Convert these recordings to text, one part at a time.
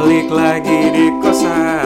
Balik lagi di kosan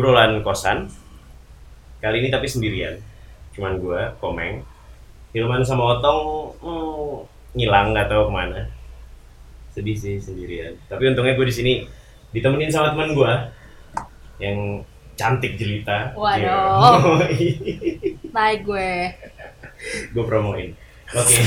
obrolan kosan. Kali ini tapi sendirian. Cuman gua, Komeng, Hilman sama Otong hmm, ngilang nggak tahu ke mana. Sedih sih sendirian. Tapi untungnya gue di sini ditemenin sama teman gue yang cantik jelita. Waduh. Naik gue. gue promoin. Oke.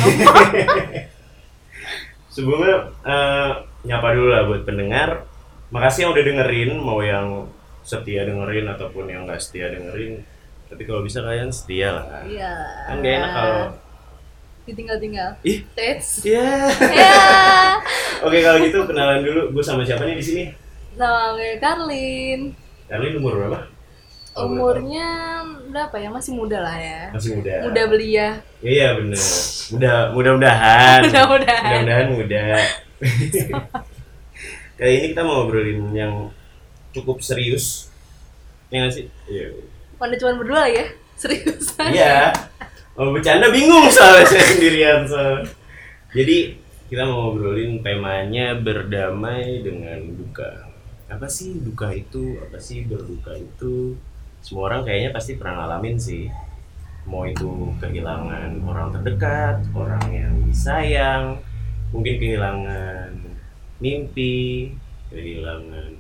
Sebelumnya eh, nyapa dulu lah buat pendengar. Makasih yang udah dengerin, mau yang setia dengerin ataupun yang nggak setia dengerin. Tapi kalau bisa kalian setia lah. Iya. Kan gak enak kalau ditinggal-tinggal. ih Tes. ya. Ya. Oke kalau gitu kenalan dulu. Gue sama siapa nih di sini? Sama gue Karlin. Kalian umur berapa? Umurnya berapa ya? Masih muda lah ya. Masih muda. Muda belia. Iya bener. Mudah mudah-mudahan. Mudah-mudahan. Mudah-mudahan muda. Kali ini kita mau ngobrolin yang cukup serius. Ya nggak sih? Iya. Mana cuma berdua ya? Serius. Iya. Mau bercanda bingung soalnya saya sendirian soalnya. Jadi kita mau ngobrolin temanya berdamai dengan duka. Apa sih duka itu? Apa sih berduka itu? Semua orang kayaknya pasti pernah ngalamin sih. Mau itu kehilangan orang terdekat, orang yang disayang, mungkin kehilangan mimpi, kehilangan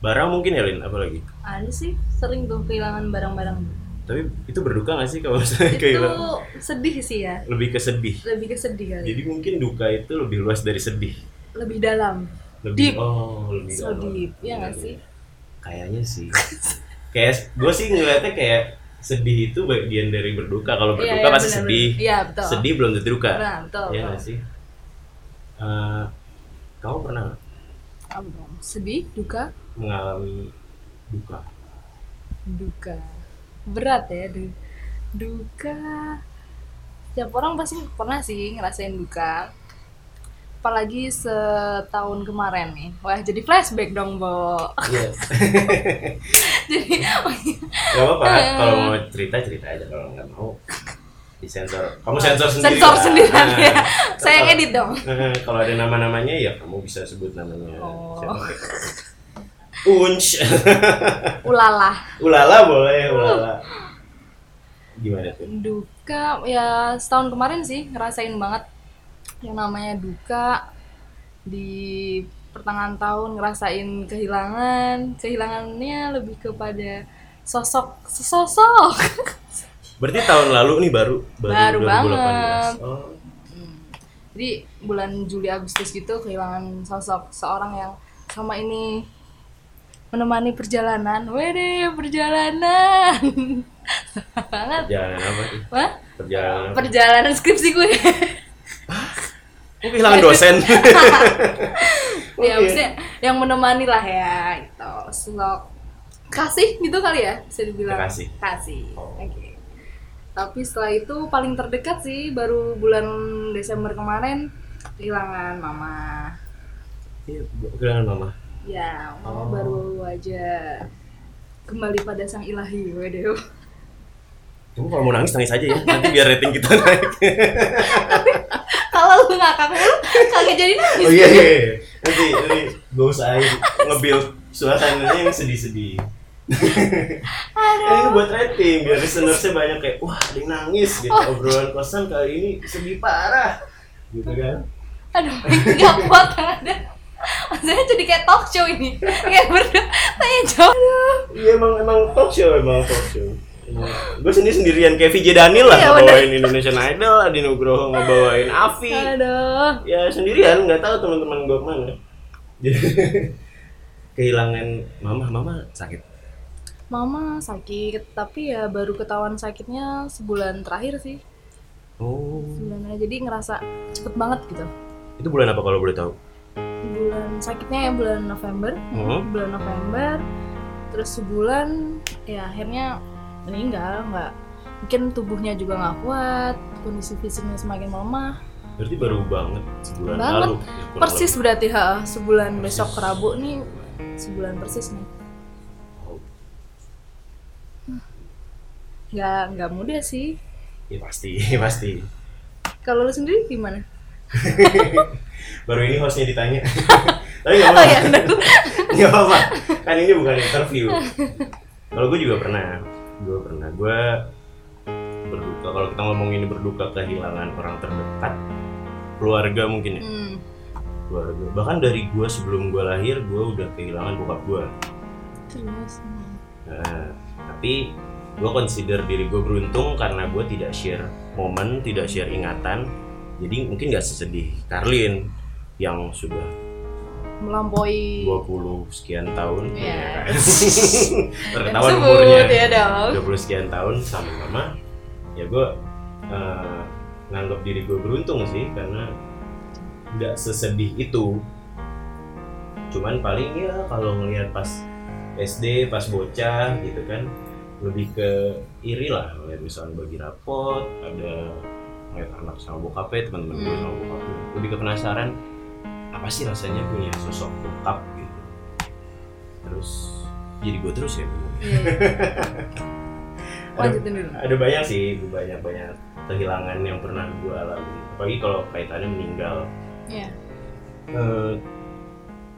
barang mungkin ya Lin, apa lagi? Ada sih sering tuh kehilangan barang-barang. Tapi itu berduka gak sih kalau misalnya Itu kehilangan? sedih sih ya. Lebih ke sedih. Lebih ke sedih kali. Jadi mungkin duka itu lebih luas dari sedih. Lebih dalam. Lebih Deep. oh, lebih So dalam. deep. Iya nggak Iya, sih? iya. Kayaknya sih. kayak gue sih ngeliatnya kayak sedih itu bagian dari berduka. Kalau Iya, berduka iya, pasti benar, sedih. Iya, betul. Sedih belum tentu duka. Benar, betul, Iya betul. sih? Eh, kamu pernah nggak dong? Sedih, duka, mengalami duka? duka. Berat ya, du- duka. Setiap orang pasti pernah sih ngerasain duka. Apalagi setahun kemarin nih. Wah, jadi flashback dong, Bo. Iya. jadi Gak apa-apa. Kalau mau cerita cerita aja. Kalau nggak mau disensor. Kamu sensor sendiri. sensor lah. sendirian Nah, ya. Saya edit dong. Eh, kalau ada nama-namanya ya kamu bisa sebut namanya. Oh. Unch. Ulala. ulala boleh, ulala. Gimana tuh? Duka ya setahun kemarin sih ngerasain banget yang namanya duka di pertengahan tahun ngerasain kehilangan kehilangannya lebih kepada sosok sesosok Berarti tahun lalu nih baru Baru 2018. banget. Oh. jadi bulan Juli Agustus gitu kehilangan sosok seorang yang sama ini menemani perjalanan wede perjalanan banget Perjalanan apa sih? Wah, Perjalanan. apa? perjalanan skripsi gue Kok kehilangan dosen? ya maksudnya yang menemani lah ya gitu sosok kasih gitu kali ya bisa dibilang Kasih. kasih Oh. oke tapi setelah itu paling terdekat sih baru bulan Desember kemarin kehilangan mama Iya, kehilangan mama. Ya mama Oh. baru aja kembali pada sang ilahi waduh Kamu kalau mau nangis nangis aja ya. Nanti biar rating kita naik. kalau lu ngakak mulu kagak jadi nangis Oh iya iya. iya. Nanti nanti gue usahain nge-build suasananya yang sedih-sedih. ini buat rating biar listenersnya banyak kayak wah ada yang nangis gitu obrolan kosan kali ini sedih parah gitu kan aduh nggak kuat ada maksudnya jadi kayak talk show ini. Kayak berdua tanya jawab. Iya emang emang talk show emang talk show. Gue sendiri sendirian kayak VJ Daniel lah Iya, ngebawain Indonesian Idol Adi Nugroho ngebawain Avi aduh. Ya sendirian nggak tahu teman-teman gue ke mana. Jadi, kehilangan mama mama sakit. Mama sakit, tapi ya baru ketahuan sakitnya sebulan terakhir sih. oh. Sebulan aja, jadi ngerasa cepet banget gitu. itu bulan apa kalau boleh tahu Bulan sakitnya ya bulan November Hmm. bulan November terus sebulan ya akhirnya meninggal nggak mungkin tubuhnya juga nggak kuat kondisi fisiknya semakin melemah Berarti baru banget sebulan Banget. lalu. ya, persis berarti ha sebulan Persis. besok Rabu nih sebulan persis nih nggak nggak mudah sih Ya pasti, pasti. kalau lu sendiri gimana Baru ini hostnya ditanya. Tapi nggak oh apa-apa. ya benar Nggak apa-apa. Kan ini bukan interview. Kalau gue juga pernah. Gue pernah. Gue berduka. Kalau kita ngomongin berduka kehilangan orang terdekat, keluarga mungkin ya. hmm. Keluarga. Bahkan dari gue sebelum gue lahir, gue udah kehilangan bokap gue. serius Nah, tapi gue consider diri gue beruntung karena gue tidak share momen, tidak share ingatan. Jadi mungkin gak sesedih Karlin yang sudah melampaui 20 sekian tahun Iya. ya kan? Terketahuan sebut, umurnya ya dong 20 sekian tahun sama mama ya gue eh, nganggap diri gue beruntung sih karena nggak sesedih itu cuman paling ya kalau ngelihat pas SD pas bocah gitu kan lebih ke iri lah ngeliat misalnya bagi rapot ada ngeliat anak sama bokapnya teman-teman gue Hmm. sama bokapnya lebih ke penasaran apa sih rasanya punya sosok bokap gitu? Terus jadi gue terus ya lanjutin dulu. ada banyak sih banyak banyak kehilangan yang pernah gue alami. Apalagi kalau kaitannya meninggal. Iya. Eh,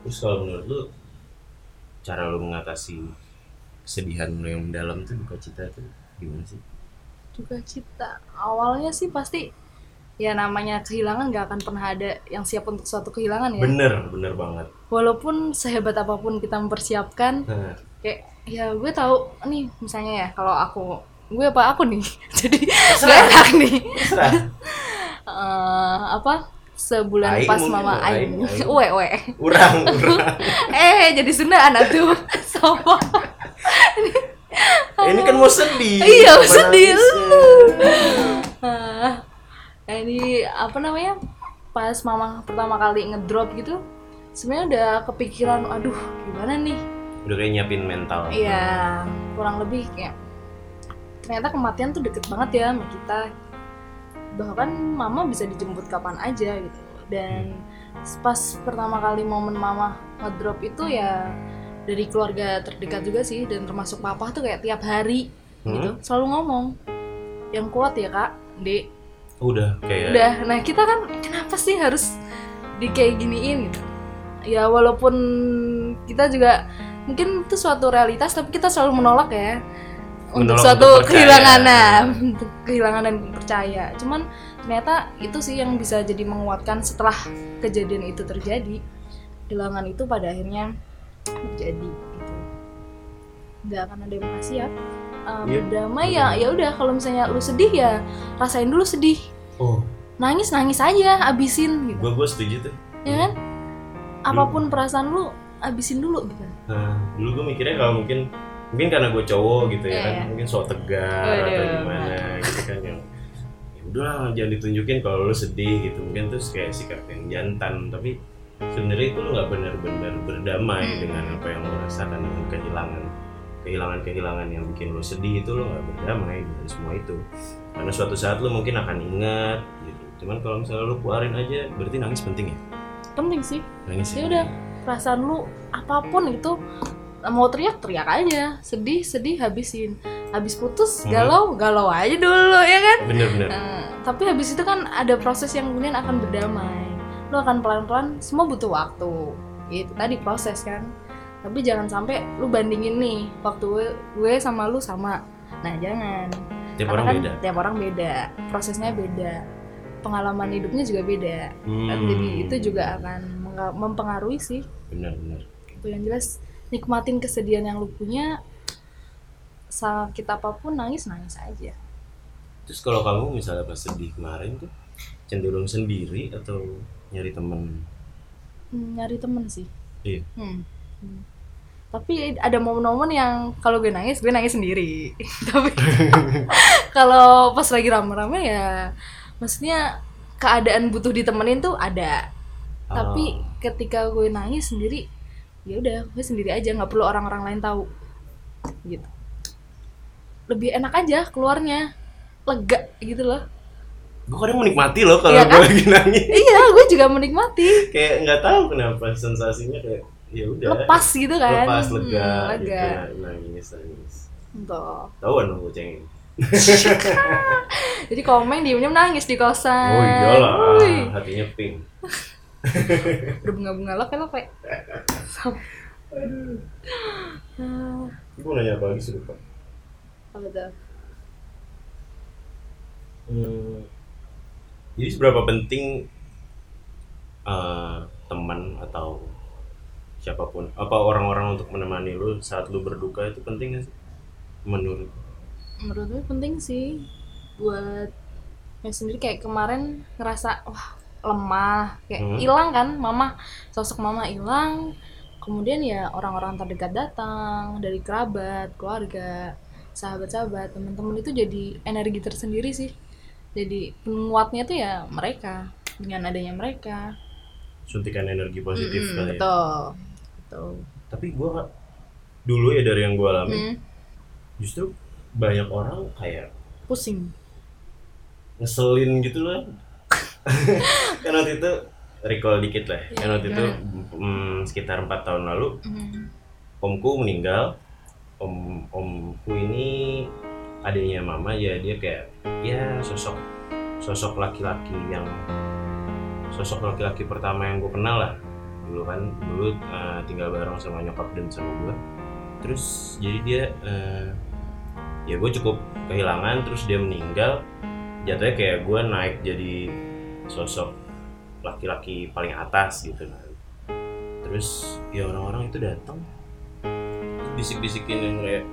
terus kalau menurut lu cara lu mengatasi kesedihan lu yang mendalam tuh duka cita tuh gimana sih? Duka cita awalnya sih pasti ya namanya kehilangan nggak akan pernah ada yang siap untuk suatu kehilangan ya. Bener bener banget. Walaupun sehebat apa pun kita mempersiapkan nah, kayak ya gue tahu nih misalnya ya kalau aku gue apa aku nih? Jadi gak enak nih. Eh, apa? Sebulan Aing pas mama aing. Uwe uwe urang urang. Eh jadi Sunda anak tuh. Sama ini kan mau sedih. Iya, Apa sedih. nangisnya? Ini apa namanya pas mama pertama kali ngedrop gitu sebenarnya udah kepikiran aduh gimana nih? Udah kayak nyiapin mental. Iya kurang lebih kayak ternyata kematian tuh deket banget ya sama kita. Bahkan mama bisa dijemput kapan aja gitu. Dan pas pertama kali momen mama ngedrop itu ya dari keluarga terdekat juga sih dan termasuk papa tuh kayak tiap hari Hmm? gitu selalu ngomong yang kuat ya kak dek udah kayak udah. Nah kita kan kenapa sih harus di kayak giniin gitu? Ya walaupun kita juga mungkin itu suatu realitas tapi kita selalu menolak ya. Untuk Menolak suatu untuk kehilangan nah untuk kehilangan dan percaya. Cuman ternyata itu sih yang bisa jadi menguatkan setelah kejadian itu terjadi. Kehilangan itu pada akhirnya terjadi gitu. Nggak akan ada yang pernah siap Um, Iya, berdamai ya ya udah kalau misalnya lu sedih ya rasain dulu sedih. Oh. Nangis nangis aja abisin gitu. Gue gue setuju tuh. Ya kan? Apa pun perasaan lu abisin dulu gitu. Nah, dulu gue mikirnya kalau mungkin mungkin karena gue cowok gitu ya Iya, kan, iya. mungkin sok tegar atau Waduh. gimana gitu kan yang ya udahlah jangan ditunjukin kalau lu sedih gitu. Mungkin terus kayak sikap yang jantan tapi sebenarnya itu lu nggak benar-benar berdamai Hmm. dengan apa yang lu rasakan dengan kehilangan kehilangan kehilangan yang bikin lu sedih itu lu nggak berdamai dengan semua itu. Karena suatu saat lu mungkin akan ingat gitu. Cuman kalau misalnya lu keluarin aja berarti nangis penting ya? Penting sih. Nangis ya udah perasaan lu apa pun itu mau teriak teriak aja. Sedih sedih habisin. Habis putus Hmm. galau galau aja dulu ya kan? Bener-bener Nah, tapi habis itu kan ada proses yang kemudian akan berdamai. Lu akan pelan-pelan semua butuh waktu. Gitu tadi proses kan tapi jangan sampai lu bandingin nih waktu gue, gue sama lu sama. Nah jangan. Tiap Karena orang kan beda. tiap orang beda prosesnya beda pengalaman hidupnya juga beda. Hmm. jadi itu juga akan mempengaruhi sih. Benar-benar itu yang jelas nikmatin kesedihan yang lu punya sakit apa pun nangis nangis aja. Terus kalau kamu misalnya pas sedih kemarin tuh cenderung sendiri atau nyari temen? Hmm, nyari temen sih. Iya. Hmm. Tapi ada momen-momen yang kalau gue nangis gue nangis sendiri. Tapi kalau pas lagi rame-rame ya maksudnya keadaan butuh ditemenin tuh ada. Tapi Oh. ketika gue nangis sendiri ya udah gue sendiri aja nggak perlu orang-orang lain tahu. Gitu. Lebih enak aja keluarnya. Lega gitu loh. Gue kadang menikmati loh kalau Iya gue kan? lagi nangis. Iya gue juga menikmati. Kayak nggak tahu kenapa sensasinya kayak ya udah. Lepas gitu kan? Lepas lega, Hmm, lega. gitu nangis nangis. Tuh. tahuan dong gue cengin jadi komeng diemnya nangis di kosan. Oh iyalah. Wih. hatinya pink. Udah bunga-bunga lope lope Ah, gue nanya apa lagi sih lupa apa tuh? Hmm, jadi seberapa penting eh, teman atau siapa pun. Apa orang-orang untuk menemani lu saat lu berduka itu penting gak sih? Menurut. Menurut gue penting sih buat ya sendiri. Kayak kemarin ngerasa wah lemah. Kayak Hmm. hilang kan mama sosok mama hilang. Kemudian ya orang-orang terdekat datang dari kerabat keluarga sahabat-sahabat teman-teman itu jadi energi tersendiri sih. Jadi penguatnya tuh ya mereka dengan adanya mereka. Suntikan energi positif Mm-mm, kali ya. Betul tapi gua dulu ya dari yang gua alami Hmm, justru banyak orang kayak pusing. Ngeselin gitu loh kan waktu itu recall dikit lah. Kan Iya, waktu itu mm, sekitar empat tahun lalu Hmm, omku meninggal. Om omku ini adiknya mama ya dia kayak ya sosok sosok laki-laki yang sosok laki-laki pertama yang gue kenal lah dulu kan dulu eh, tinggal bareng sama nyokap dan sama gue terus jadi dia eh, ya gue cukup kehilangan terus dia meninggal. Jatuhnya kayak gue naik jadi sosok laki-laki paling atas gitu kan. Terus ya orang-orang itu datang. Bisik-bisikin yang kayak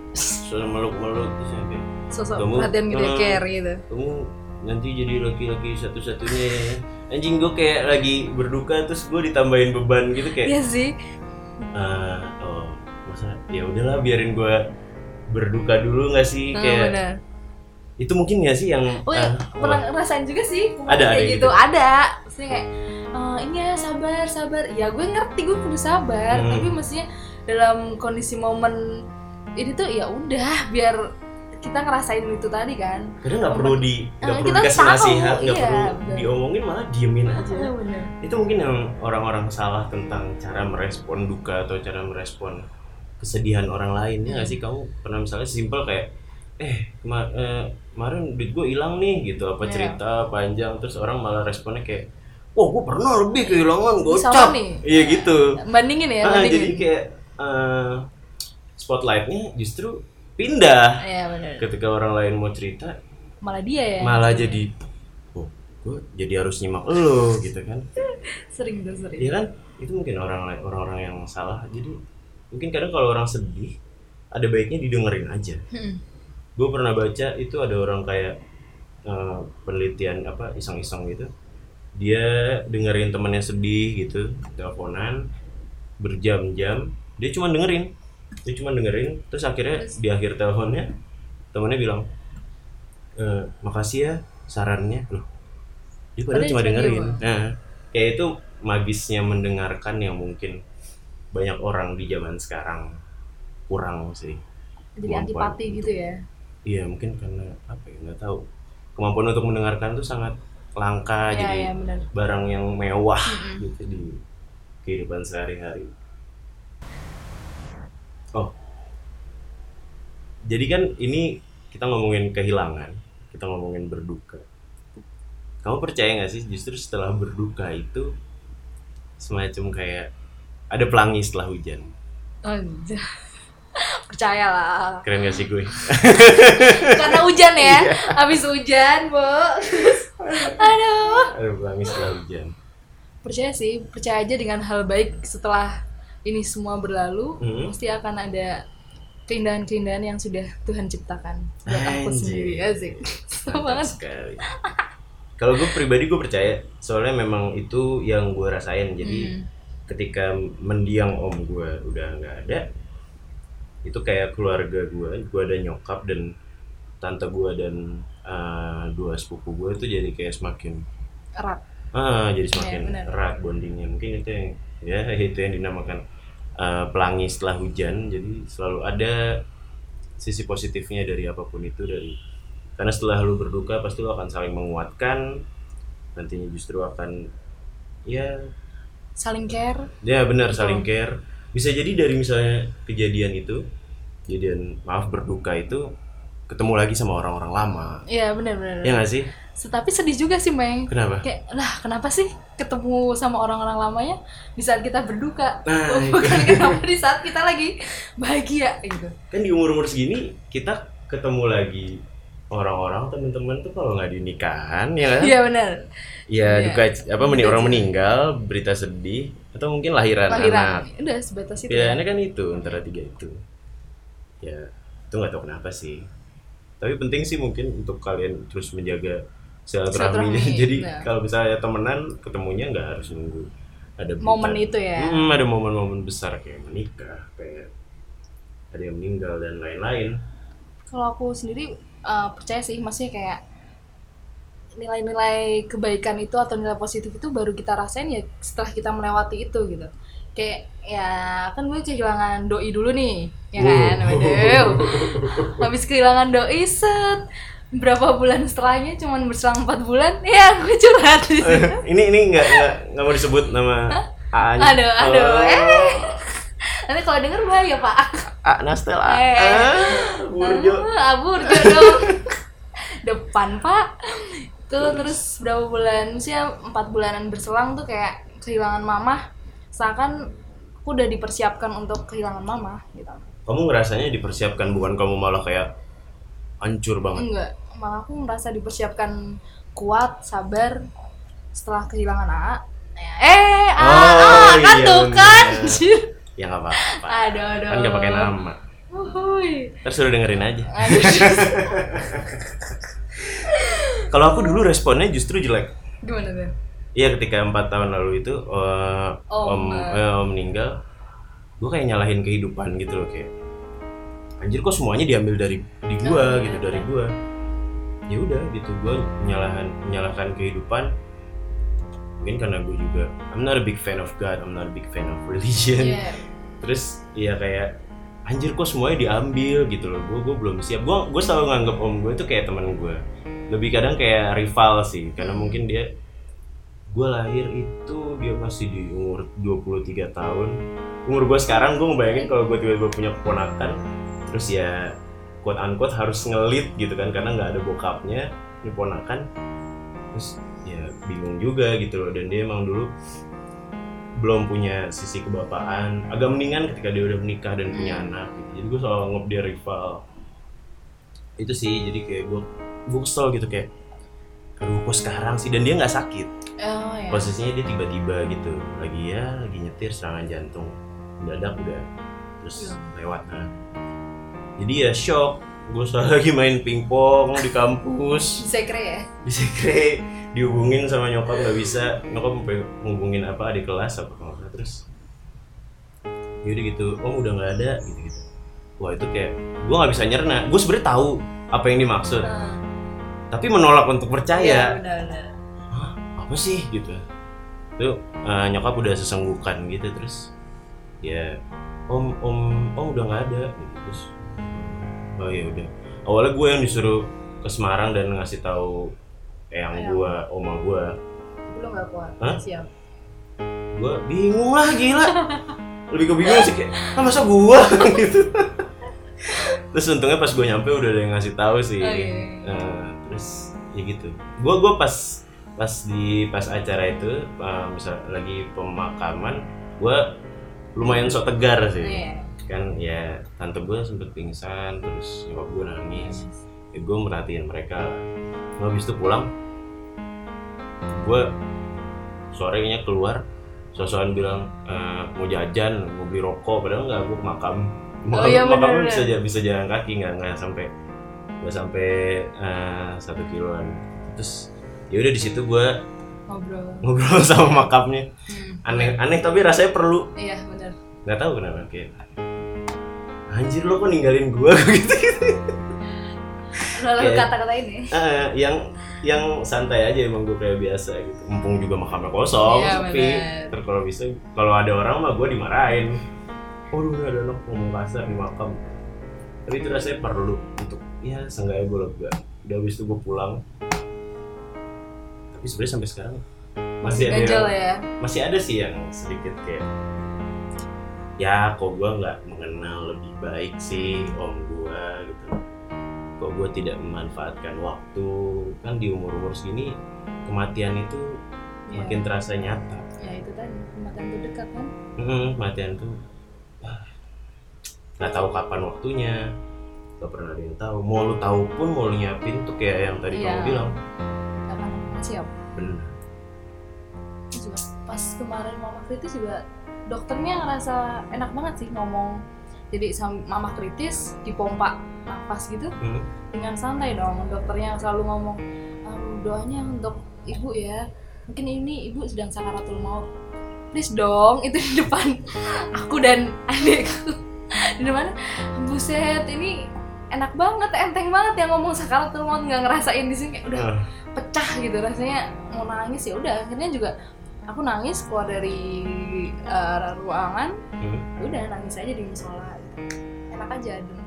meluk-meluk yang kayak sosok Kamu- perhatian gitu ya eh, care gitu. kamu nanti jadi laki-laki satu-satunya ya anjing gue kayak lagi berduka terus gue ditambahin beban gitu kayak iya sih "Ah, oh masa ya udahlah biarin gue berduka dulu nggak sih Nah, kayak benar. itu mungkin nggak sih yang Oh ah, pernah apa? ngerasain juga sih Ada, kayak ada gitu. gitu. Ada. Maksudnya kayak "Eh, ini ya sabar, sabar. Ya gue ngerti gue kudu sabar, Hmm. tapi mestinya dalam kondisi momen ini tuh ya udah biar kita ngerasain itu tadi kan. kadang nggak perlu di nggak Ah, perlu dikasih tahu, nasihat nggak iya, perlu benar. diomongin malah diemin aja Iya benar. itu mungkin yang orang-orang salah tentang cara merespon duka atau cara merespon kesedihan orang lain ya nggak sih kamu pernah misalnya simpel kayak eh, kema- eh, kemarin duit gue hilang nih gitu apa Iya. cerita panjang terus orang malah responnya kayak wah gue pernah lebih kehilangan gocap iya gitu Bandingin ya, Ah, bandingin. jadi kayak eh, spotlightnya justru pindah Iya benar. ketika orang lain mau cerita Malah dia ya. malah jadi oh gue jadi harus nyimak lo gitu kan sering tuh sering. Iya kan? Itu mungkin orang lain orang-orang yang salah. Jadi mungkin kadang kalau orang sedih ada baiknya didengerin aja. Hmm. Gue pernah baca itu ada orang kayak eh, penelitian apa iseng-iseng gitu. Dia dengerin temannya sedih gitu, teleponan berjam-jam. Dia cuma dengerin. Dia cuma dengerin terus akhirnya Terus? di akhir teleponnya temannya bilang "Eh, makasih ya sarannya loh dia padahal cuma dengerin nah kayak itu magisnya mendengarkan yang mungkin banyak orang di zaman sekarang kurang sih Jadi antipati untuk- gitu ya. iya mungkin karena apa ya nggak tahu kemampuan untuk mendengarkan tuh sangat langka Iya, jadi benar. barang yang mewah Mm-mm. gitu di kehidupan sehari-hari oh jadi kan ini kita ngomongin kehilangan kita ngomongin berduka kamu percaya nggak sih justru setelah berduka itu semacam kayak ada pelangi setelah hujan Anjay. Percayalah. keren gak sih gue Karena hujan ya. Iya. Habis hujan, Bu. Aduh. ada pelangi setelah hujan Percaya sih, percaya aja dengan hal baik setelah ini semua berlalu, Hmm. pasti akan ada keindahan-keindahan yang sudah Tuhan ciptakan buat aku sendiri asik. Banget. sekali. Kalau gue pribadi gue percaya, soalnya memang itu yang gue rasain. Jadi Hmm. ketika mendiang om gue udah nggak ada, itu kayak keluarga gue, gue ada nyokap dan tante gue dan uh, dua sepupu gue itu jadi kayak semakin Erat. ah jadi semakin benar. erat bondingnya mungkin itu yang ya itu yang dinamakan eh, pelangi setelah hujan jadi selalu ada sisi positifnya dari apa pun itu dari karena setelah lu berduka pasti lu akan saling menguatkan nantinya justru akan ya saling care. Ya benar saling care. Bisa jadi dari misalnya kejadian itu kejadian maaf berduka itu ketemu lagi sama orang-orang lama. Iya benar-benar ya nggak sih tapi sedih juga sih Meng. Kenapa? Kayak lah kenapa sih ketemu sama orang-orang lamanya di saat kita berduka? Nah, itu. bukan kenapa di saat kita lagi bahagia gitu. Kan di umur umur segini kita ketemu lagi orang-orang teman-teman tuh kalau nggak di nikahan ya kan? Iya benar. Ya Iya. duka apa meni orang meninggal berita sedih atau mungkin lahiran, anak. Lahiran udah sebatas itu. Pilihannya kan itu antara tiga itu. Ya itu nggak tahu kenapa sih. Tapi penting sih mungkin untuk kalian terus menjaga Silaturahmi, jadi nah. kalau misalnya temenan ketemunya nggak harus nunggu ada berita. momen itu ya? Hmm, ada momen-momen besar kayak menikah kayak ada yang meninggal dan lain-lain. Kalau aku sendiri uh, percaya sih maksudnya kayak nilai-nilai kebaikan itu atau nilai positif itu baru kita rasain ya setelah kita melewati itu gitu. Kayak ya kan gue kehilangan doi dulu nih ya kan? Waduh. Habis kehilangan doi set berapa bulan setelahnya cuman berselang empat bulan ya gue curhat di situ. ini ini nggak nggak nggak mau disebut nama A-nya. aduh aduh Oh. eh nanti kalau denger bahaya pak A Nastel A. Eh. Ah, Burjo. Ah, Burjo dong. Depan, Pak. Tuh terus berapa bulan sih empat bulanan berselang tuh kayak kehilangan mama. Seakan aku udah dipersiapkan untuk kehilangan mama gitu. Kamu ngerasanya dipersiapkan bukan kamu malah kayak hancur banget. Enggak, malah aku merasa dipersiapkan kuat, sabar setelah kehilangan AA. Eh, AA, Oh, kan iya tuh kan. Ya nggak apa-apa. aduh, aduh. Kan nggak pakai nama. Uhuy. Terus suruh dengerin aja. Kalau aku dulu responnya justru jelek. Gimana tuh? Iya ketika empat tahun lalu itu eh, Oh, om enggak. eh, om meninggal, gue kayak nyalahin kehidupan gitu loh kayak. Anjir kok semuanya diambil dari di gua gitu dari gua. Ya udah gitu gua menyalahkan menyalahkan kehidupan. Mungkin karena gue juga I'm not a big fan of God, I'm not a big fan of religion. Iya. Terus ya kayak anjir kok semuanya diambil gitu loh. Gue gue belum siap. Gue gue selalu nganggap om gue itu kayak teman gue. Lebih kadang kayak rival sih karena mungkin dia gue lahir itu dia masih di umur 23 tahun umur gue sekarang gue ngebayangin kalau gue tiba-tiba punya keponakan terus ya quote unquote harus ngelit gitu kan karena nggak ada bokapnya ini ponakan. Terus ya bingung juga gitu loh dan dia emang dulu belum punya sisi kebapaan. Agak mendingan ketika dia udah menikah dan punya anak gitu. jadi gue selalu anggap dia rival. Itu sih jadi kayak gue gue kesel gitu kayak aduh kok sekarang sih? Dan dia nggak sakit. Oh ya. posisinya dia tiba-tiba gitu. Lagi ya lagi nyetir serangan jantung mendadak udah. Terus lewat nah jadi ya shock. Gue selalu lagi main pingpong di kampus. Bisa keren ya? bisa kre. Dihubungin sama nyokap nggak bisa. Nyokap sampai ngubungin apa adik kelas apa nggak salah. terus yaudah gitu. Om udah nggak ada gitu gitu wah itu kayak gue nggak bisa nyerna. Gue sebenarnya tahu apa yang dimaksud. Nah, tapi menolak untuk percaya. Hah, apa sih? Gitu. Tuh eh, nyokap udah sesenggukan gitu. Terus ya om om om udah nggak ada gitu. Terus oh ya udah awalnya gue yang disuruh ke Semarang dan ngasih tahu yang Ayang. gue oma gue Belum gak kuat. Hah? Siap. gue bingung lah gila lebih ke bingung sih kayak ah masa gue gitu terus untungnya pas gue nyampe udah ada yang ngasih tahu sih Oh, iya. Eh, terus ya gitu gue gue pas pas di pas acara itu eh, misal lagi pemakaman gue lumayan sok tegar sih Iya. Kan ya tante gue sempet pingsan terus nyokap gue nangis ya gue merhatiin mereka Lalu habis itu pulang gue sorenya keluar sosokan bilang eh, mau jajan mau beli rokok padahal nggak gue ke makam Oh makam iya, makamnya bener-bener. bisa ja- bisa jalan kaki nggak nggak sampai nggak sampai eh, satu kiloan terus ya udah di situ gue Ngobrol. ngobrol sama makamnya Hmm. aneh aneh tapi rasanya perlu Iya, benar. nggak tahu kenapa kayak anjir lo kok ninggalin gue gitu gitu. Lalu Kayak- kata-kata ini Eh, yang yang santai aja emang gue kayak biasa gitu. Mumpung juga makamnya kosong Iya, sepi. kalau bisa kalau ada orang mah gue dimarahin. Oh udah ada anak ngomong kasar di makam. Tapi itu rasanya perlu untuk ya seenggaknya gue lega. Udah habis itu gue pulang. Tapi sebenarnya sampai sekarang masih ada yang- ya? masih ada sih yang sedikit kayak ya kok gue nggak mengenal lebih baik sih om gue gitu. Kok gue tidak memanfaatkan waktu. Kan di umur umur segini kematian itu Iya. makin terasa nyata. Ya itu tadi kematian itu dekat kan? Hmm, kematian tuh ah, nggak tahu kapan waktunya. Nggak pernah ada yang tahu. Mau lu tahu pun mau lu nyiapin tuh kayak yang tadi Iya. kamu bilang. Pernah siap? Juga pas kemarin mama kritis juga dokternya ngerasa enak banget sih ngomong. Jadi sam- mama kritis dipompa nafas gitu Hmm. dengan santai dong. Dokternya selalu ngomong "Em, doanya untuk ibu ya. Mungkin ini ibu sedang sakaratul maut please dong itu di depan aku dan adekku di depan buset ini enak banget enteng banget yang ngomong sakaratul maut nggak ngerasain di sini. Kayak udah Ah, pecah gitu rasanya mau nangis ya udah. Akhirnya juga aku nangis keluar dari uh, ruangan hmm. udah nangis aja di musola. Gitu. enak aja dan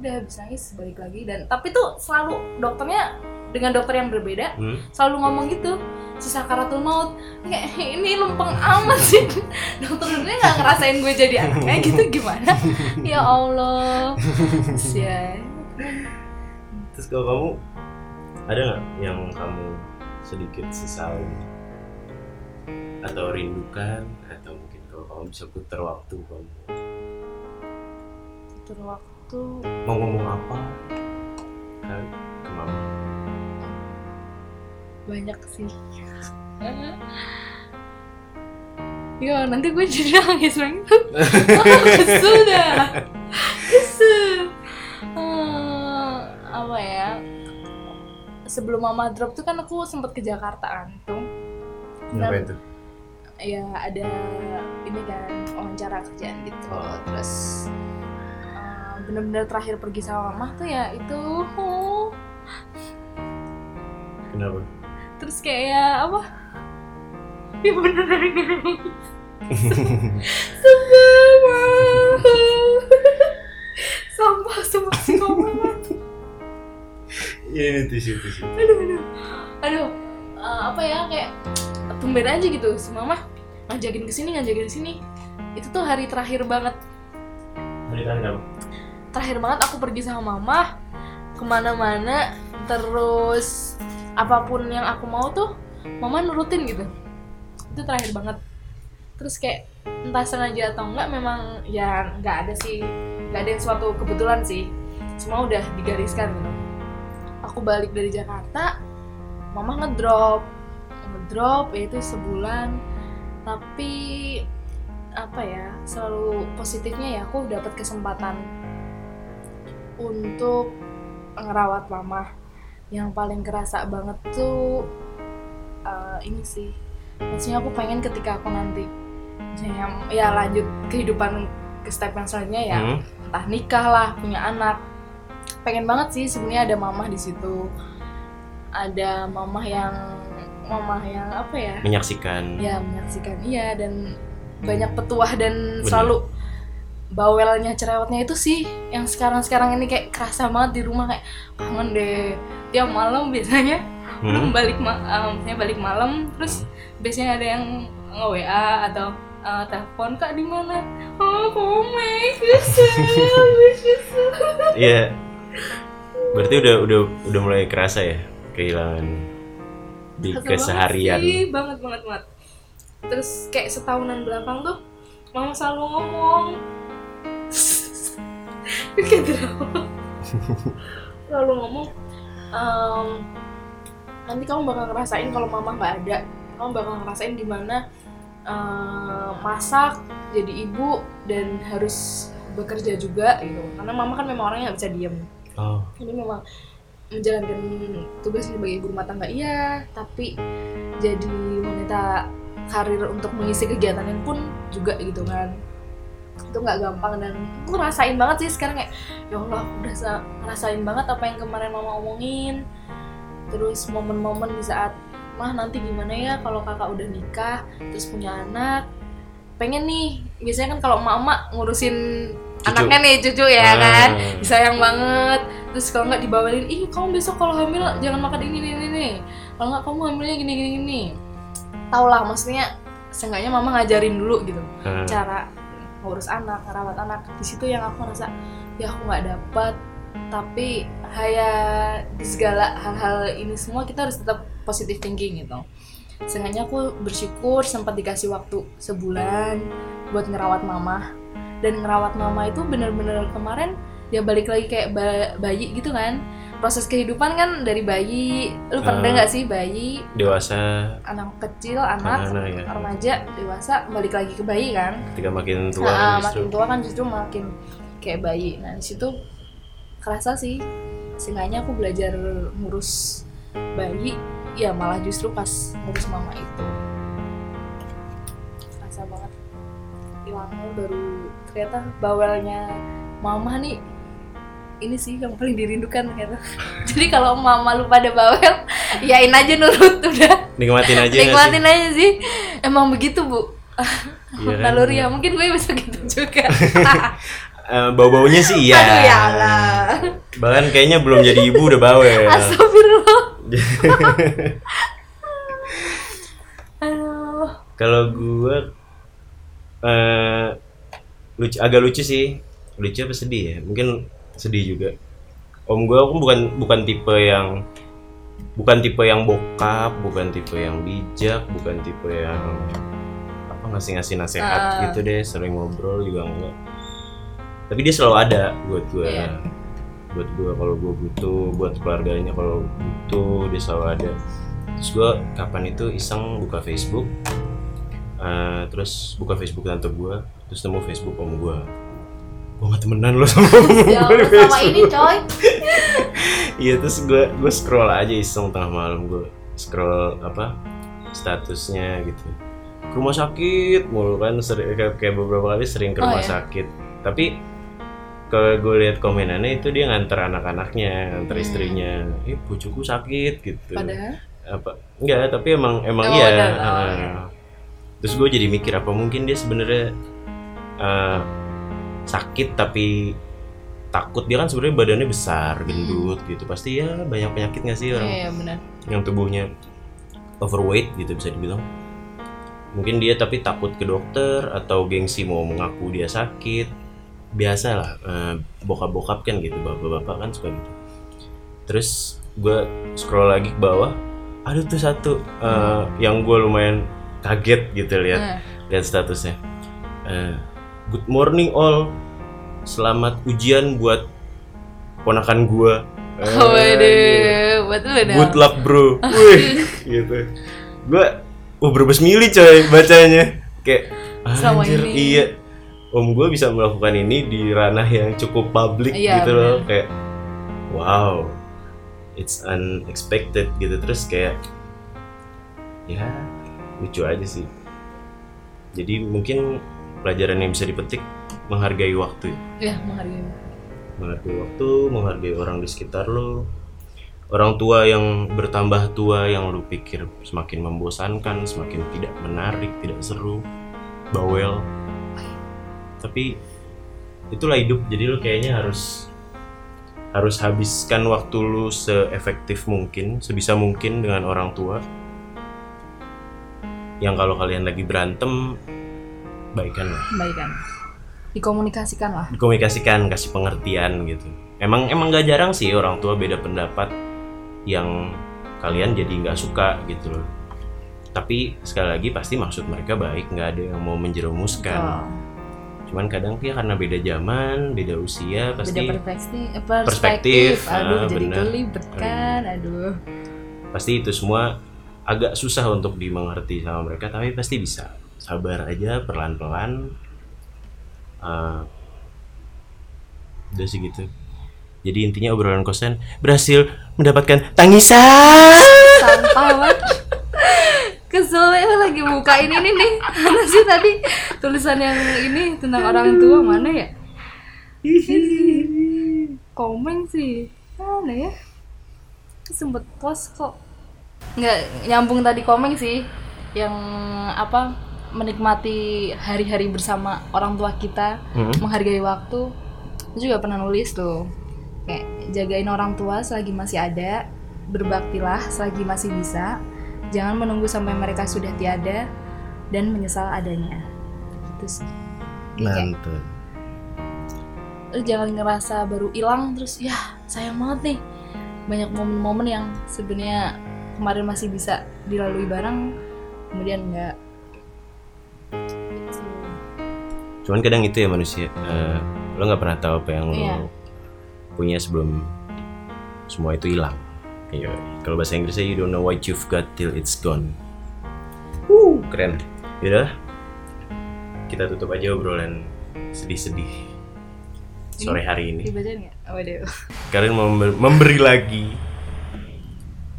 udah habis nangis balik lagi. Dan tapi tuh selalu dokternya dengan dokter yang berbeda Hmm. selalu ngomong gitu si sakaratul maut. Kayak ini lempeng amat sih. Dokternya nggak ngerasain gue jadi anaknya gitu gimana? Ya allah. Ya Terus kalau kamu ada nggak yang kamu sedikit sesali atau rindukan atau mungkin kalau kamu bisa putar waktu kamu. Waktu. Mau ngomong apa? Kan ke mama banyak sih. Ya nanti gue jadi nangis lagi kesel dah. Kesel. Eh, apa ya? Sebelum mama drop tuh kan aku sempet ke Jakarta kan tuh. Kenapa Dan- itu ya ada ini kan wawancara kerjaan gitu. Oh. terus? Eh, bener-bener terakhir pergi sama mama tuh ya itu oh, kenapa? Terus kayak apa? Ya sebel banget sampah semua si mama ini tisu tisu. Aduh aduh. Aduh eh, apa ya kayak tumben aja gitu. Si mama ngajakin ke sini ngajakin ke sini itu tuh hari terakhir banget. Hari terakhir kamu terakhir banget aku pergi sama mama ke mana-mana. Terus apa pun yang aku mau tuh mama nurutin gitu. Itu terakhir banget. Terus kayak entah sengaja atau enggak memang ya nggak ada sih. Nggak ada yang suatu kebetulan sih. Semua udah digariskan gitu. Aku balik dari Jakarta mama ngedrop ngedrop yaitu sebulan. Tapi apa ya selalu positifnya ya aku dapat kesempatan untuk ngerawat mama. Yang paling kerasa banget tuh uh, ini sih. Maksudnya aku pengen ketika aku nanti misalnya ya lanjut kehidupan ke step yang selanjutnya ya Hmm. entah nikah lah punya anak. Pengen banget sih sebenarnya ada mamah di situ. Ada mamah yang mamah yang apa ya? Menyaksikan. Ya menyaksikan. Iya dan banyak petuah dan Bener. selalu bawelnya cerewetnya itu sih yang sekarang sekarang ini kayak kerasa banget di rumah kayak kangen deh. Tiap malam biasanya Hmm. balik ma maksudnya balik malam terus biasanya ada yang nge WA atau eh, telepon kak di mana? Oh komik Iya. Berarti udah udah udah mulai kerasa ya kehilangan di Kesel keseharian. banget sih, banget banget banget. Terus kayak setahunan belakang tuh mama selalu ngomong. Kayak drama selalu ngomong "Em, nanti kamu bakal ngerasain kalau mama nggak ada. Kamu bakal ngerasain gimana em, masak jadi ibu dan harus bekerja juga gitu. Karena mama kan memang orangnya nggak bisa diem. Oh, ini memang menjalankan tugasnya sebagai ibu rumah tangga iya tapi jadi wanita karir untuk mengisi kegiatannya pun juga gitu kan. Itu nggak gampang dan aku ngerasain banget sih sekarang kayak ya Allah udah sa- ngerasain banget apa yang kemarin mama omongin. Terus momen-momen di saat mah nanti gimana ya kalau kakak udah nikah terus punya anak? Pengen nih biasanya kan kalau mama ngurusin Cucu. anaknya nih cucu ya Ah. kan? Disayang banget. Terus kalau nggak dibawelin ih kamu besok kalau hamil jangan makan ini ini ini. Kalau nggak kamu hamilnya gini gini gini. Tau lah maksudnya seenggaknya mama ngajarin dulu gitu. Ah. cara ngurus anak ngerawat anak. Di situ yang aku merasa ya aku nggak dapat tapi hanya di segala hal-hal ini semua kita harus tetap positive thinking gitu. Seenggaknya aku bersyukur sempat dikasih waktu sebulan buat ngerawat mama dan ngerawat mama itu bener-bener kemarin ya balik lagi kayak ba- bayi gitu kan proses kehidupan kan dari bayi lu pernah Ah. nggak sih bayi dewasa anak kecil anak anak ya remaja dewasa balik lagi ke bayi kan ketika makin tua Nah, justru makin tua kan justru makin kayak bayi. Nah, di situ kerasa sih seenggaknya aku belajar ngurus bayi ya malah justru pas ngurus mama itu. Kerasa banget hilangnya baru ternyata bawelnya mama nih ini sih yang paling dirindukan ternyata. Jadi kalau mama lu pada bawel, yain aja nurut udah. nikmatin aja? Nikmatin aja sih. Emang begitu, Bu. Iya kan? naluri ya mungkin gue bisa gitu juga Eh, bau-baunya sih iya aduh ya Allah bahkan kayaknya belum jadi ibu udah bawel astagfirullah kalau gua eh lucu agak lucu sih. Lucu apa sedih ya? Mungkin sedih juga. Om gua aku bukan bukan tipe yang bukan tipe yang bokap bukan tipe yang bijak bukan tipe yang apa ngasih ngasih nasihat gitu deh sering ngobrol juga enggak. Tapi dia selalu ada buat gua Iya. buat gua kalau gua butuh buat keluarganya kalau butuh dia selalu ada. Terus gua kapan itu iseng buka Facebook Eh, terus buka Facebook tante gua terus nemu Facebook om gua. Gua nggak temenan lo sama om di Allah, sama ini coy. Iya terus gue gue scroll aja iseng tengah malam gue scroll apa statusnya gitu. Ke rumah sakit mulu kan sering kayak, kayak beberapa kali sering ke Oh, rumah ya? sakit. Tapi kalau gue lihat komenannya itu dia nganter anak-anaknya nganter Hmm. istrinya. Eh bujuku sakit gitu. Padahal? Apa enggak tapi emang emang Oh, iya terus gue jadi mikir apa mungkin dia sebenarnya eh, sakit tapi takut? Dia kan sebenarnya badannya besar gendut gitu. Pasti ya banyak penyakit nggak sih orang iya iya, benar. yang tubuhnya overweight gitu bisa dibilang? Mungkin dia tapi takut ke dokter atau gengsi mau mengaku dia sakit. Biasa lah eh, bokap-bokap kan gitu bapak-bapak kan suka gitu. Terus gue scroll lagi ke bawah ada tuh satu eh, yang gue lumayan kaget gitu lihat Nah, lihat statusnya. Eh, good morning all. Selamat ujian buat ponakan gua. Oh, waduh buat lu dong. Good luck bro. Wih gitu. Gua oh berbes mili coy bacanya? Kayak anjir ini. iya. Om gua bisa melakukan ini di ranah yang cukup publik Iya, gitu loh. bener. kayak wow it's unexpected gitu. Terus kayak ya lucu aja sih. Jadi mungkin pelajaran yang bisa dipetik menghargai waktu ya? Menghargai menghargai waktu menghargai orang di sekitar lo. Orang tua yang bertambah tua yang lu pikir semakin membosankan semakin tidak menarik tidak seru bawel. Tapi itulah hidup. Jadi lu kayaknya harus harus habiskan waktu lu seefektif mungkin sebisa mungkin dengan orang tua yang kalau kalian lagi berantem baikan lah. Kebaikan dikomunikasikan lah dikomunikasikan kasih pengertian gitu. Emang emang gak jarang sih orang tua beda pendapat yang kalian jadi nggak suka gitu loh. Tapi sekali lagi pasti maksud mereka baik nggak ada yang mau menjerumuskan. Oh, cuman kadang ya karena beda zaman beda usia pasti beda perspektif eh, Perspektif, perspektif aduh ah, jadi kelibet kan aduh. Pasti itu semua agak susah untuk dimengerti sama mereka tapi pasti bisa. Sabar aja pelan-pelan Eh, udah sih gitu. Jadi intinya obrolan kosan berhasil mendapatkan tangisan. Sampah kesel ya lagi buka ini nih nih. Mana sih tadi tulisan yang ini tentang orang tua? Mana ya? Komen sih. Mana ya? Sempet post kok nggak nyambung tadi komen sih yang apa menikmati hari-hari bersama orang tua kita Hmm. menghargai waktu Aku juga pernah nulis tuh. Kayak jagain orang tua selagi masih ada berbaktilah selagi masih bisa jangan menunggu sampai mereka sudah tiada dan menyesal adanya. Gitu sih. Kayak, Mantap. lu jangan ngerasa baru hilang terus ya sayang banget nih. Banyak momen-momen yang sebenarnya kemarin masih bisa dilalui bareng kemudian enggak Gitu. Cuman kadang itu ya manusia. eh, lo nggak pernah tahu apa yang lo Iya. punya sebelum semua itu hilang. Iya. Kalau bahasa Inggrisnya you don't know what you've got till it's gone. Uh, keren. Yaudah. Kita tutup aja obrolan sedih-sedih sore hari ini. dibacain nggak oh Kalian mau member- memberi lagi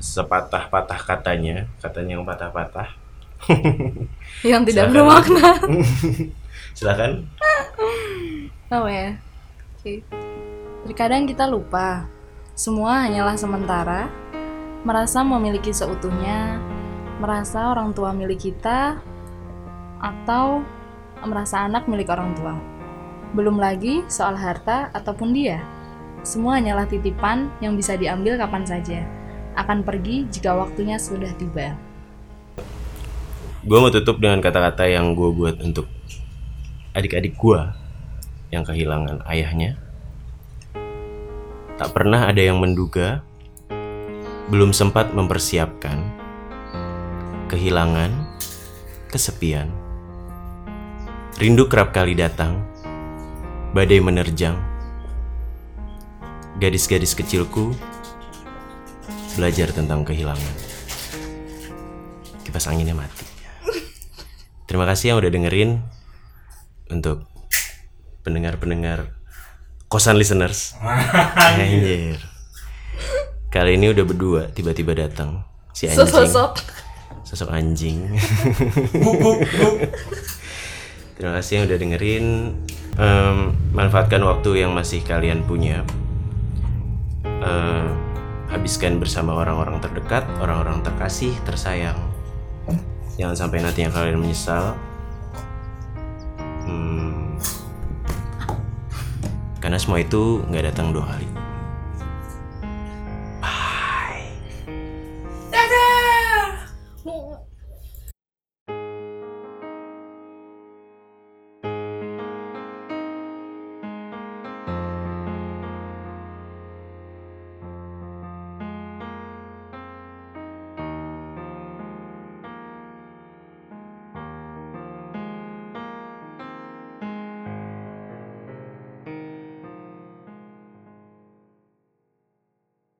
sepatah-patah katanya, katanya yang patah-patah. yang tidak Silakan. bermakna Silakan. Oh ya. Oke. Terkadang kita lupa. Semua hanyalah sementara. Merasa memiliki seutuhnya, merasa orang tua milik kita atau merasa anak milik orang tua. Belum lagi soal harta ataupun dia. Semua hanyalah titipan yang bisa diambil kapan saja. Akan pergi jika waktunya sudah tiba. Gue mau tutup dengan kata-kata yang gue buat untuk adik-adik gue yang kehilangan ayahnya. Tak pernah ada yang menduga, belum sempat mempersiapkan kehilangan, kesepian. Rindu kerap kali datang, badai menerjang. Gadis-gadis kecilku belajar tentang kehilangan. Kipas anginnya mati. Terima kasih yang udah dengerin untuk pendengar-pendengar kosan listeners. Anjir. Kali ini udah berdua tiba-tiba datang si anjing. Sosok Sosok anjing. Terima kasih yang udah dengerin. Em, manfaatkan waktu yang masih kalian punya. Eh, habiskan bersama orang-orang terdekat, orang-orang terkasih, tersayang. Jangan sampai nantinya kalian menyesal. Hmm, karena semua itu nggak datang dua kali.